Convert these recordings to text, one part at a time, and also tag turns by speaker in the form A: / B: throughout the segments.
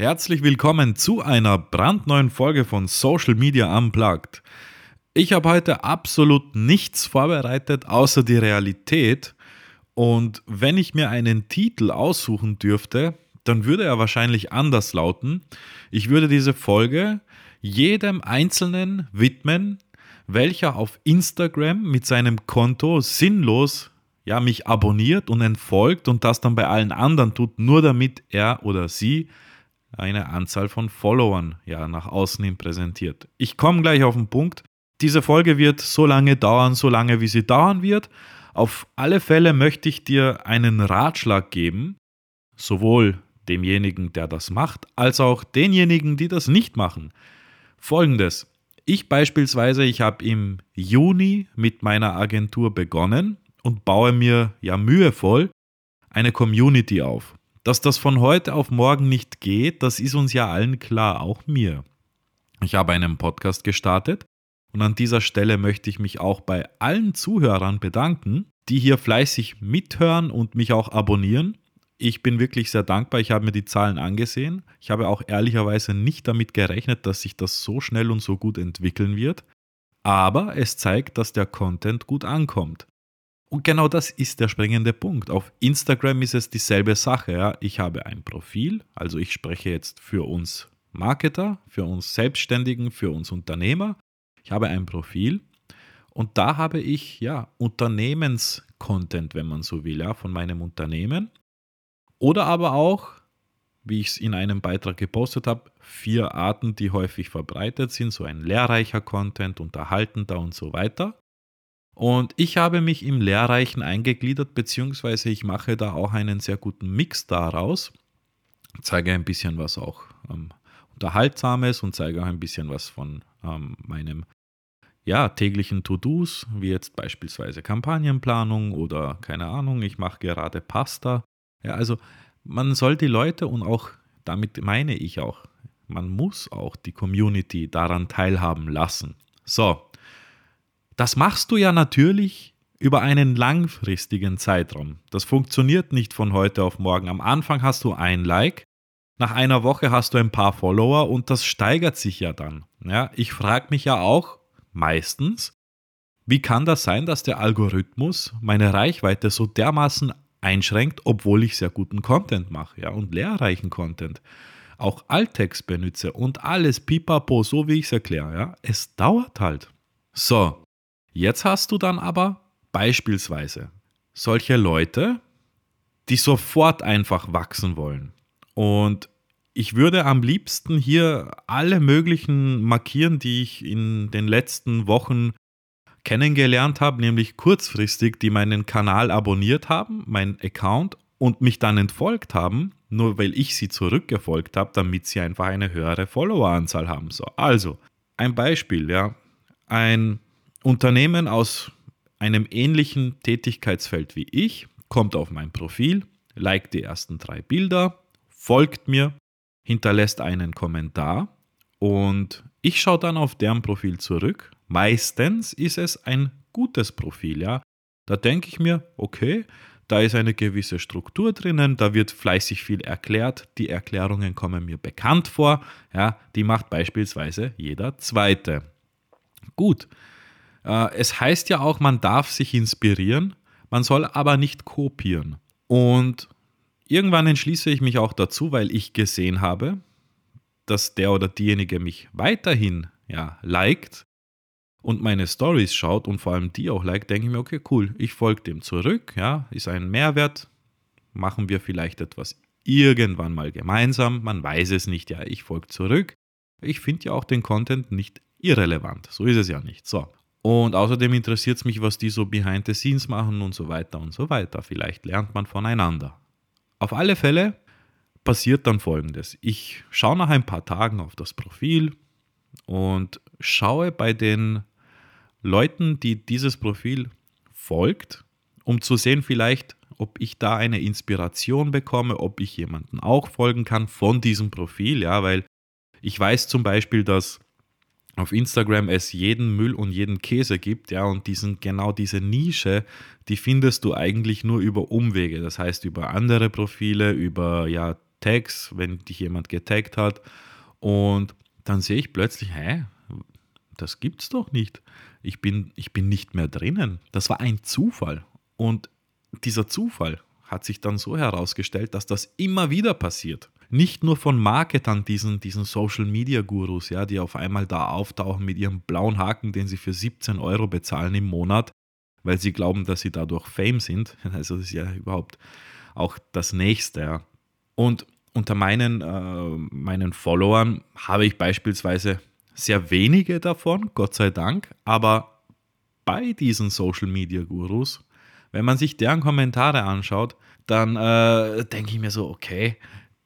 A: Herzlich willkommen zu einer brandneuen Folge von Social Media Unplugged. Ich habe heute absolut nichts vorbereitet außer die Realität und wenn ich mir einen Titel aussuchen dürfte, dann würde er wahrscheinlich anders lauten. Ich würde diese Folge jedem Einzelnen widmen, welcher auf Instagram mit seinem Konto sinnlos ja, mich abonniert und entfolgt und das dann bei allen anderen tut, nur damit er oder sie eine Anzahl von Followern ja nach außen hin präsentiert. Ich komme gleich auf den Punkt. Diese Folge wird so lange dauern, so lange wie sie dauern wird. Auf alle Fälle möchte ich dir einen Ratschlag geben, sowohl demjenigen, der das macht, als auch denjenigen, die das nicht machen. Folgendes. Ich beispielsweise, ich habe im Juni mit meiner Agentur begonnen und baue mir ja mühevoll eine Community auf. Dass das von heute auf morgen nicht geht, das ist uns ja allen klar, auch mir. Ich habe einen Podcast gestartet und an dieser Stelle möchte ich mich auch bei allen Zuhörern bedanken, die hier fleißig mithören und mich auch abonnieren. Ich bin wirklich sehr dankbar. Ich habe mir die Zahlen angesehen. Ich habe auch ehrlicherweise nicht damit gerechnet, dass sich das so schnell und so gut entwickeln wird. Aber es zeigt, dass der Content gut ankommt. Und genau das ist der springende Punkt. Auf Instagram ist es dieselbe Sache. Ja. Ich habe ein Profil, also ich spreche jetzt für uns Marketer, für uns Selbstständigen, für uns Unternehmer. Ich habe ein Profil und da habe ich ja Unternehmenscontent, wenn man so will, ja, von meinem Unternehmen. Oder aber auch, wie ich es in einem Beitrag gepostet habe, vier Arten, die häufig verbreitet sind, so ein lehrreicher Content, unterhaltender und so weiter. Und ich habe mich im Lehrreichen eingegliedert, beziehungsweise ich mache da auch einen sehr guten Mix daraus. Zeige ein bisschen was auch ähm, Unterhaltsames und zeige auch ein bisschen was von ähm, meinem ja, täglichen To-Dos, wie jetzt beispielsweise Kampagnenplanung oder keine Ahnung, ich mache gerade Pasta. Ja, also man soll die Leute und auch damit meine ich auch, man muss auch die Community daran teilhaben lassen. So, das machst du ja natürlich über einen langfristigen Zeitraum. Das funktioniert nicht von heute auf morgen. Am Anfang hast du ein Like, nach einer Woche hast du ein paar Follower und das steigert sich ja dann. Ja, ich frage mich ja auch meistens, wie kann das sein, dass der Algorithmus meine Reichweite so dermaßen einschränkt, obwohl ich sehr guten Content mache ja, und lehrreichen Content. Auch Alttext benutze und alles pipapo, so wie ich es erkläre. Ja. Es dauert halt. So, Jetzt hast du dann aber beispielsweise solche Leute, die sofort einfach wachsen wollen. Und ich würde am liebsten hier alle möglichen markieren, die ich in den letzten Wochen kennengelernt habe, nämlich kurzfristig, die meinen Kanal abonniert haben, meinen Account und mich dann entfolgt haben, nur weil ich sie zurückgefolgt habe, damit sie einfach eine höhere Followeranzahl haben. So, also ein Beispiel, ja, ein Unternehmen aus einem ähnlichen Tätigkeitsfeld wie ich kommt auf mein Profil, liked die ersten drei Bilder, folgt mir, hinterlässt einen Kommentar und ich schaue dann auf deren Profil zurück. Meistens ist es ein gutes Profil, ja. Da denke ich mir, okay, da ist eine gewisse Struktur drinnen, da wird fleißig viel erklärt, die Erklärungen kommen mir bekannt vor, ja, die macht beispielsweise jeder zweite. Gut, es heißt ja auch, man darf sich inspirieren, man soll aber nicht kopieren. Und irgendwann entschließe ich mich auch dazu, weil ich gesehen habe, dass der oder diejenige mich weiterhin ja, liked und meine Stories schaut und vor allem die auch liked, denke ich mir, okay, cool, ich folge dem zurück, ja, ist ein Mehrwert, machen wir vielleicht etwas irgendwann mal gemeinsam, man weiß es nicht, ja, ich folge zurück. Ich finde ja auch den Content nicht irrelevant, so ist es ja nicht. So, und außerdem interessiert es mich, was die so behind the scenes machen und so weiter und so weiter. Vielleicht lernt man voneinander. Auf alle Fälle passiert dann folgendes. Ich schaue nach ein paar Tagen auf das Profil und schaue bei den Leuten, die dieses Profil folgt, um zu sehen vielleicht, ob ich da eine Inspiration bekomme, ob ich jemanden auch folgen kann von diesem Profil, ja, weil ich weiß zum Beispiel, dass auf Instagram es jeden Müll und jeden Käse gibt, ja, und diesen, genau diese Nische, die findest du eigentlich nur über Umwege, das heißt über andere Profile, über ja, Tags, wenn dich jemand getaggt hat. Und dann sehe ich plötzlich, hä, das gibt's doch nicht. Ich bin, ich bin nicht mehr drinnen. Das war ein Zufall. Und dieser Zufall hat sich dann so herausgestellt, dass das immer wieder passiert. Nicht nur von Marketern, diesen, diesen Social Media Gurus, ja, die auf einmal da auftauchen mit ihrem blauen Haken, den sie für 17 Euro bezahlen im Monat, weil sie glauben, dass sie dadurch Fame sind. Also das ist ja überhaupt auch das Nächste. Ja. Und unter meinen, äh, meinen Followern habe ich beispielsweise sehr wenige davon, Gott sei Dank, aber bei diesen Social Media Gurus wenn man sich deren Kommentare anschaut, dann äh, denke ich mir so, okay,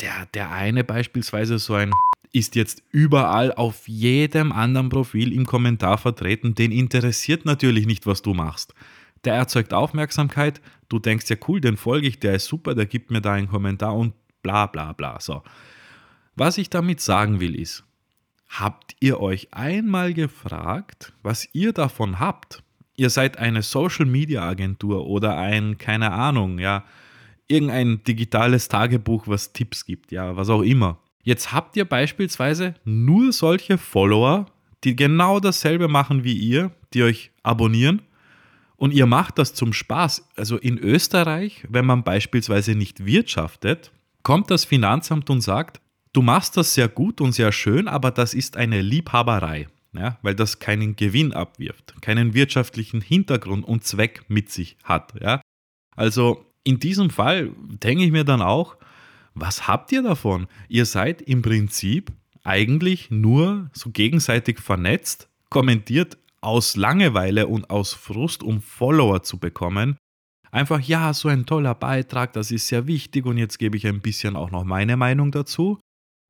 A: der, der eine beispielsweise so ein ist jetzt überall auf jedem anderen Profil im Kommentar vertreten, den interessiert natürlich nicht, was du machst. Der erzeugt Aufmerksamkeit, du denkst ja cool, den folge ich, der ist super, der gibt mir da einen Kommentar und bla bla bla. So. Was ich damit sagen will ist, habt ihr euch einmal gefragt, was ihr davon habt, ihr seid eine Social Media Agentur oder ein, keine Ahnung, ja, irgendein digitales Tagebuch, was Tipps gibt, ja, was auch immer. Jetzt habt ihr beispielsweise nur solche Follower, die genau dasselbe machen wie ihr, die euch abonnieren und ihr macht das zum Spaß. Also in Österreich, wenn man beispielsweise nicht wirtschaftet, kommt das Finanzamt und sagt, du machst das sehr gut und sehr schön, aber das ist eine Liebhaberei ja, weil das keinen Gewinn abwirft, keinen wirtschaftlichen Hintergrund und Zweck mit sich hat. Ja. Also in diesem Fall denke ich mir dann auch, was habt ihr davon? Ihr seid im Prinzip eigentlich nur so gegenseitig vernetzt, kommentiert aus Langeweile und aus Frust, um Follower zu bekommen. Einfach, ja, so ein toller Beitrag, das ist sehr wichtig und jetzt gebe ich ein bisschen auch noch meine Meinung dazu.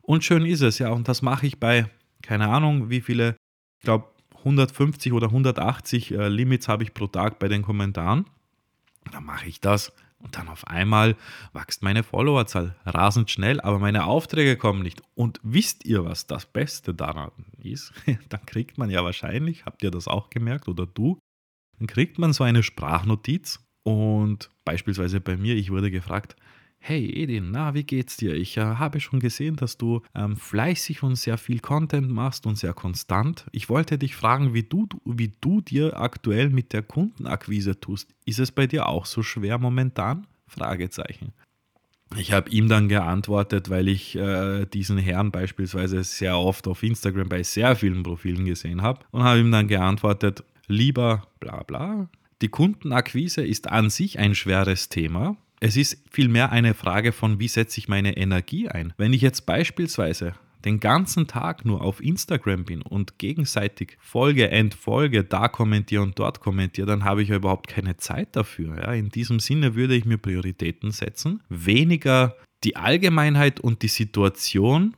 A: Und schön ist es, ja, und das mache ich bei, keine Ahnung, wie viele ich glaube, 150 oder 180 äh, Limits habe ich pro Tag bei den Kommentaren. Dann mache ich das und dann auf einmal wächst meine Followerzahl rasend schnell, aber meine Aufträge kommen nicht. Und wisst ihr, was das Beste daran ist? dann kriegt man ja wahrscheinlich, habt ihr das auch gemerkt oder du, dann kriegt man so eine Sprachnotiz und beispielsweise bei mir, ich wurde gefragt, Hey Edin, na, wie geht's dir? Ich äh, habe schon gesehen, dass du ähm, fleißig und sehr viel Content machst und sehr konstant. Ich wollte dich fragen, wie du, wie du dir aktuell mit der Kundenakquise tust. Ist es bei dir auch so schwer momentan? Fragezeichen. Ich habe ihm dann geantwortet, weil ich äh, diesen Herrn beispielsweise sehr oft auf Instagram bei sehr vielen Profilen gesehen habe und habe ihm dann geantwortet, lieber bla bla. Die Kundenakquise ist an sich ein schweres Thema, es ist vielmehr eine Frage von, wie setze ich meine Energie ein. Wenn ich jetzt beispielsweise den ganzen Tag nur auf Instagram bin und gegenseitig Folge, Entfolge, da kommentiere und dort kommentiere, dann habe ich ja überhaupt keine Zeit dafür. Ja, in diesem Sinne würde ich mir Prioritäten setzen, weniger die Allgemeinheit und die Situation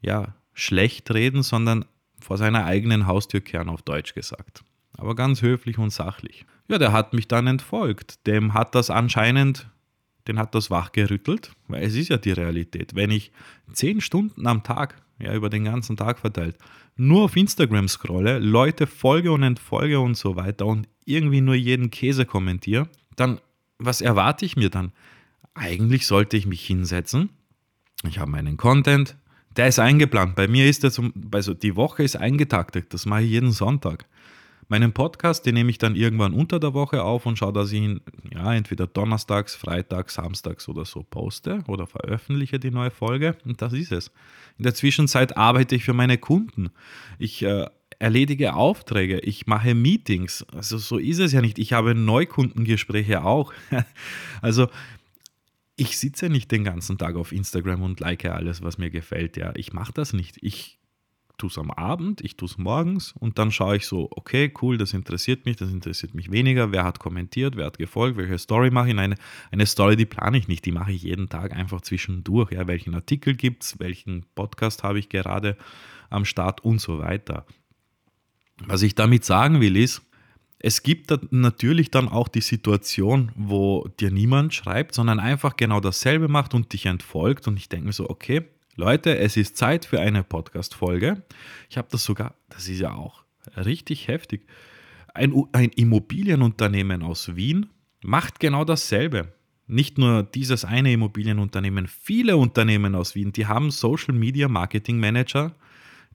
A: ja, schlecht reden, sondern vor seiner eigenen Haustür kehren, auf Deutsch gesagt. Aber ganz höflich und sachlich. Ja, der hat mich dann entfolgt. Dem hat das anscheinend den hat das wachgerüttelt, weil es ist ja die Realität. Wenn ich zehn Stunden am Tag, ja über den ganzen Tag verteilt, nur auf Instagram scrolle, Leute folge und entfolge und so weiter und irgendwie nur jeden Käse kommentiere, dann was erwarte ich mir dann? Eigentlich sollte ich mich hinsetzen. Ich habe meinen Content, der ist eingeplant. Bei mir ist zum, also die Woche ist eingetaktet. Das mache ich jeden Sonntag. Meinen Podcast, den nehme ich dann irgendwann unter der Woche auf und schaue, dass ich ihn ja, entweder donnerstags, freitags, samstags oder so poste oder veröffentliche die neue Folge. Und das ist es. In der Zwischenzeit arbeite ich für meine Kunden. Ich äh, erledige Aufträge, ich mache Meetings. Also so ist es ja nicht. Ich habe Neukundengespräche auch. also ich sitze nicht den ganzen Tag auf Instagram und like alles, was mir gefällt. Ja, ich mache das nicht. Ich tue es am Abend, ich tue es morgens und dann schaue ich so, okay, cool, das interessiert mich, das interessiert mich weniger, wer hat kommentiert, wer hat gefolgt, welche Story mache ich. Eine, eine Story, die plane ich nicht, die mache ich jeden Tag einfach zwischendurch. Ja, welchen Artikel gibt es, welchen Podcast habe ich gerade am Start und so weiter. Was ich damit sagen will, ist, es gibt natürlich dann auch die Situation, wo dir niemand schreibt, sondern einfach genau dasselbe macht und dich entfolgt. Und ich denke mir so, okay, Leute, es ist Zeit für eine Podcast-Folge. Ich habe das sogar, das ist ja auch richtig heftig. Ein, ein Immobilienunternehmen aus Wien macht genau dasselbe. nicht nur dieses eine Immobilienunternehmen, viele Unternehmen aus Wien, die haben Social Media Marketing Manager,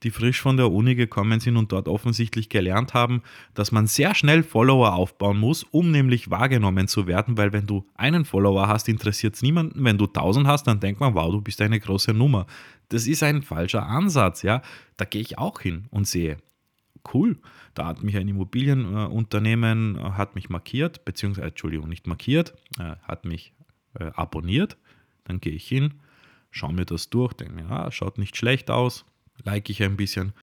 A: die frisch von der Uni gekommen sind und dort offensichtlich gelernt haben, dass man sehr schnell Follower aufbauen muss, um nämlich wahrgenommen zu werden, weil wenn du einen Follower hast, interessiert es niemanden. Wenn du 1000 hast, dann denkt man, wow, du bist eine große Nummer. Das ist ein falscher Ansatz, ja. Da gehe ich auch hin und sehe, cool, da hat mich ein Immobilienunternehmen, äh, hat mich markiert, beziehungsweise, Entschuldigung, nicht markiert, äh, hat mich äh, abonniert. Dann gehe ich hin, schaue mir das durch, denke mir, ah, schaut nicht schlecht aus, like ich ein bisschen,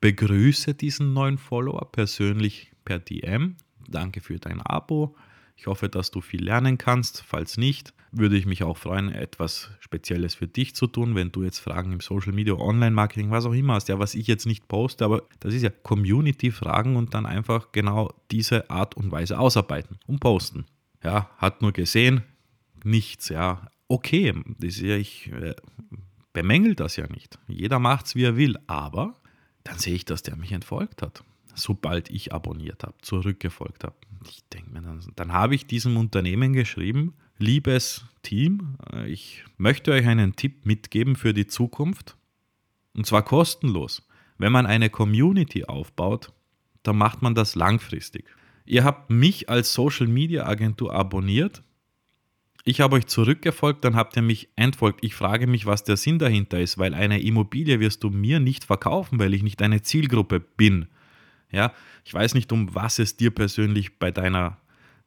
A: begrüße diesen neuen Follower persönlich per DM. Danke für dein Abo. Ich hoffe, dass du viel lernen kannst. Falls nicht, würde ich mich auch freuen, etwas Spezielles für dich zu tun, wenn du jetzt Fragen im Social Media, Online-Marketing, was auch immer hast, ja, was ich jetzt nicht poste, aber das ist ja Community-Fragen und dann einfach genau diese Art und Weise ausarbeiten und posten. Ja, hat nur gesehen, nichts, ja, okay, das ist ja, ich äh, bemängel das ja nicht. Jeder macht es, wie er will, aber dann sehe ich, dass der mich entfolgt hat sobald ich abonniert habe, zurückgefolgt habe. Ich denke mir dann, dann habe ich diesem Unternehmen geschrieben, liebes Team, äh, ich möchte euch einen Tipp mitgeben für die Zukunft. Und zwar kostenlos. Wenn man eine Community aufbaut, dann macht man das langfristig. Ihr habt mich als Social Media Agentur abonniert. Ich habe euch zurückgefolgt, dann habt ihr mich entfolgt. Ich frage mich, was der Sinn dahinter ist, weil eine Immobilie wirst du mir nicht verkaufen, weil ich nicht eine Zielgruppe bin. Ja, ich weiß nicht, um was es dir persönlich bei deiner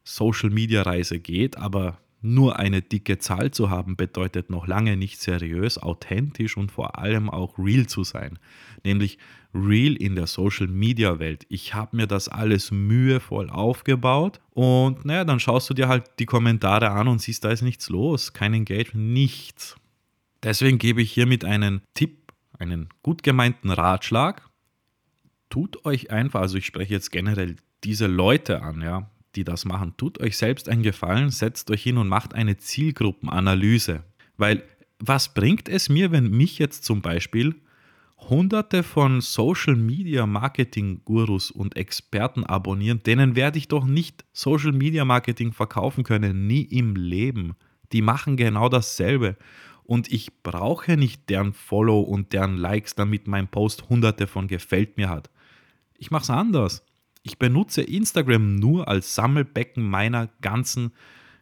A: Social Media Reise geht, aber nur eine dicke Zahl zu haben bedeutet noch lange nicht seriös, authentisch und vor allem auch real zu sein. Nämlich real in der Social Media Welt. Ich habe mir das alles mühevoll aufgebaut und naja, dann schaust du dir halt die Kommentare an und siehst, da ist nichts los, kein Engagement, nichts. Deswegen gebe ich hiermit einen Tipp, einen gut gemeinten Ratschlag tut euch einfach, also ich spreche jetzt generell diese Leute an, ja, die das machen, tut euch selbst einen Gefallen, setzt euch hin und macht eine Zielgruppenanalyse. Weil was bringt es mir, wenn mich jetzt zum Beispiel hunderte von Social Media Marketing Gurus und Experten abonnieren, denen werde ich doch nicht Social Media Marketing verkaufen können, nie im Leben. Die machen genau dasselbe. Und ich brauche nicht deren Follow und deren Likes, damit mein Post hunderte von gefällt mir hat. Ich mache es anders. Ich benutze Instagram nur als Sammelbecken meiner ganzen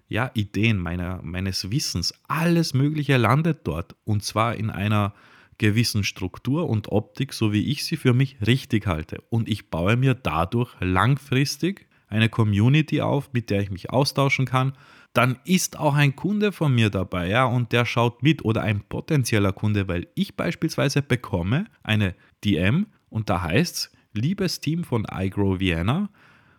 A: ja, Ideen, meiner, meines Wissens. Alles Mögliche landet dort. Und zwar in einer gewissen Struktur und Optik, so wie ich sie für mich richtig halte. Und ich baue mir dadurch langfristig eine Community auf, mit der ich mich austauschen kann. Dann ist auch ein Kunde von mir dabei, ja, und der schaut mit oder ein potenzieller Kunde, weil ich beispielsweise bekomme eine DM und da heißt es, liebes Team von iGrow Vienna,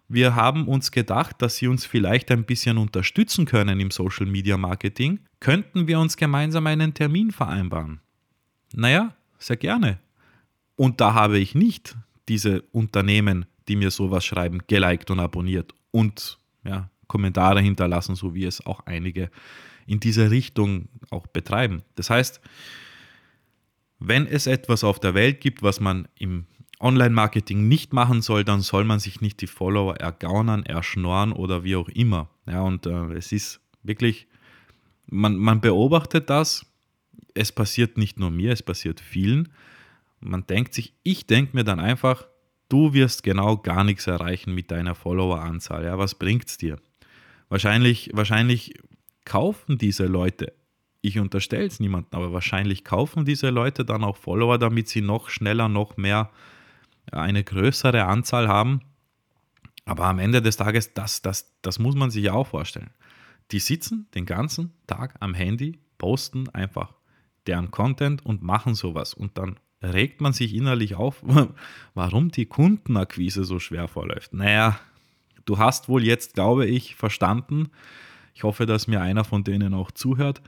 A: wir haben uns gedacht, dass Sie uns vielleicht ein bisschen unterstützen können im Social Media Marketing. Könnten wir uns gemeinsam einen Termin vereinbaren? Naja, sehr gerne. Und da habe ich nicht diese Unternehmen, die mir sowas schreiben, geliked und abonniert und ja, Kommentare hinterlassen, so wie es auch einige in diese Richtung auch betreiben. Das heißt, wenn es etwas auf der Welt gibt, was man im Online-Marketing nicht machen soll, dann soll man sich nicht die Follower ergaunern, erschnorren oder wie auch immer. Ja, und äh, es ist wirklich, man, man beobachtet das, es passiert nicht nur mir, es passiert vielen. Man denkt sich, ich denke mir dann einfach, du wirst genau gar nichts erreichen mit deiner Follower-Anzahl. Ja, was bringt es dir? Wahrscheinlich, wahrscheinlich kaufen diese Leute, ich unterstelle es niemandem, aber wahrscheinlich kaufen diese Leute dann auch Follower, damit sie noch schneller, noch mehr eine größere Anzahl haben. Aber am Ende des Tages, das, das, das muss man sich ja auch vorstellen. Die sitzen den ganzen Tag am Handy, posten einfach deren Content und machen sowas. Und dann regt man sich innerlich auf, warum die Kundenakquise so schwer verläuft. Naja, du hast wohl jetzt, glaube ich, verstanden, ich hoffe, dass mir einer von denen auch zuhört,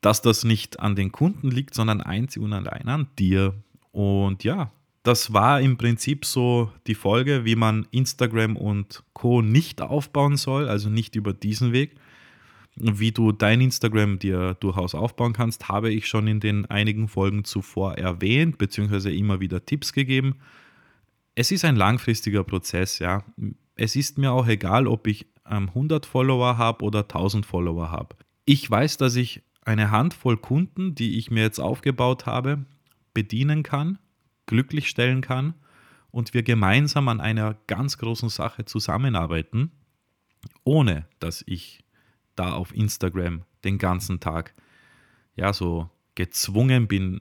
A: dass das nicht an den Kunden liegt, sondern einzig und allein an dir. Und ja, das war im Prinzip so die Folge, wie man Instagram und Co. nicht aufbauen soll, also nicht über diesen Weg. Wie du dein Instagram dir durchaus aufbauen kannst, habe ich schon in den einigen Folgen zuvor erwähnt, beziehungsweise immer wieder Tipps gegeben. Es ist ein langfristiger Prozess, ja. Es ist mir auch egal, ob ich 100 ähm, Follower habe oder 1000 Follower habe. Ich weiß, dass ich eine Handvoll Kunden, die ich mir jetzt aufgebaut habe, bedienen kann, glücklich stellen kann und wir gemeinsam an einer ganz großen Sache zusammenarbeiten, ohne dass ich da auf Instagram den ganzen Tag ja so gezwungen bin,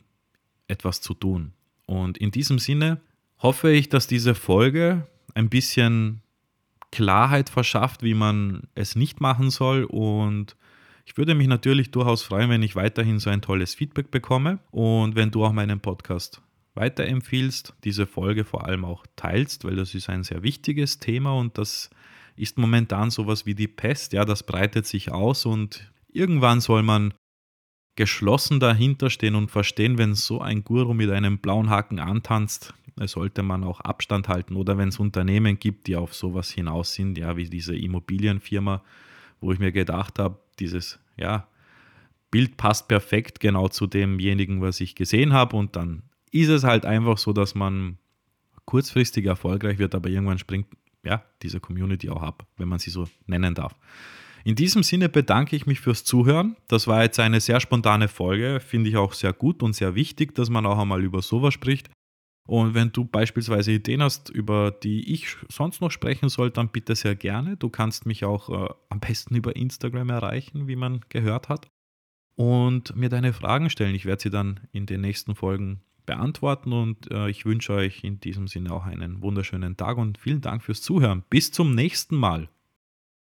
A: etwas zu tun. Und in diesem Sinne hoffe ich, dass diese Folge ein bisschen Klarheit verschafft, wie man es nicht machen soll. Und ich würde mich natürlich durchaus freuen, wenn ich weiterhin so ein tolles Feedback bekomme und wenn du auch meinen Podcast weiterempfiehlst, diese Folge vor allem auch teilst, weil das ist ein sehr wichtiges Thema und das ist momentan sowas wie die Pest. Ja, das breitet sich aus und irgendwann soll man geschlossen dahinter stehen und verstehen, wenn so ein Guru mit einem blauen Haken antanzt, sollte man auch Abstand halten. Oder wenn es Unternehmen gibt, die auf sowas hinaus sind, ja, wie diese Immobilienfirma, wo ich mir gedacht habe, dieses, ja, Bild passt perfekt genau zu demjenigen, was ich gesehen habe. Und dann ist es halt einfach so, dass man kurzfristig erfolgreich wird, aber irgendwann springt ja diese Community auch ab, wenn man sie so nennen darf. In diesem Sinne bedanke ich mich fürs Zuhören. Das war jetzt eine sehr spontane Folge, finde ich auch sehr gut und sehr wichtig, dass man auch einmal über sowas spricht. Und wenn du beispielsweise Ideen hast, über die ich sonst noch sprechen soll, dann bitte sehr gerne. Du kannst mich auch äh, am besten über Instagram erreichen, wie man gehört hat. Und mir deine Fragen stellen. Ich werde sie dann in den nächsten Folgen beantworten und äh, ich wünsche euch in diesem Sinne auch einen wunderschönen Tag und vielen Dank fürs Zuhören. Bis zum nächsten Mal.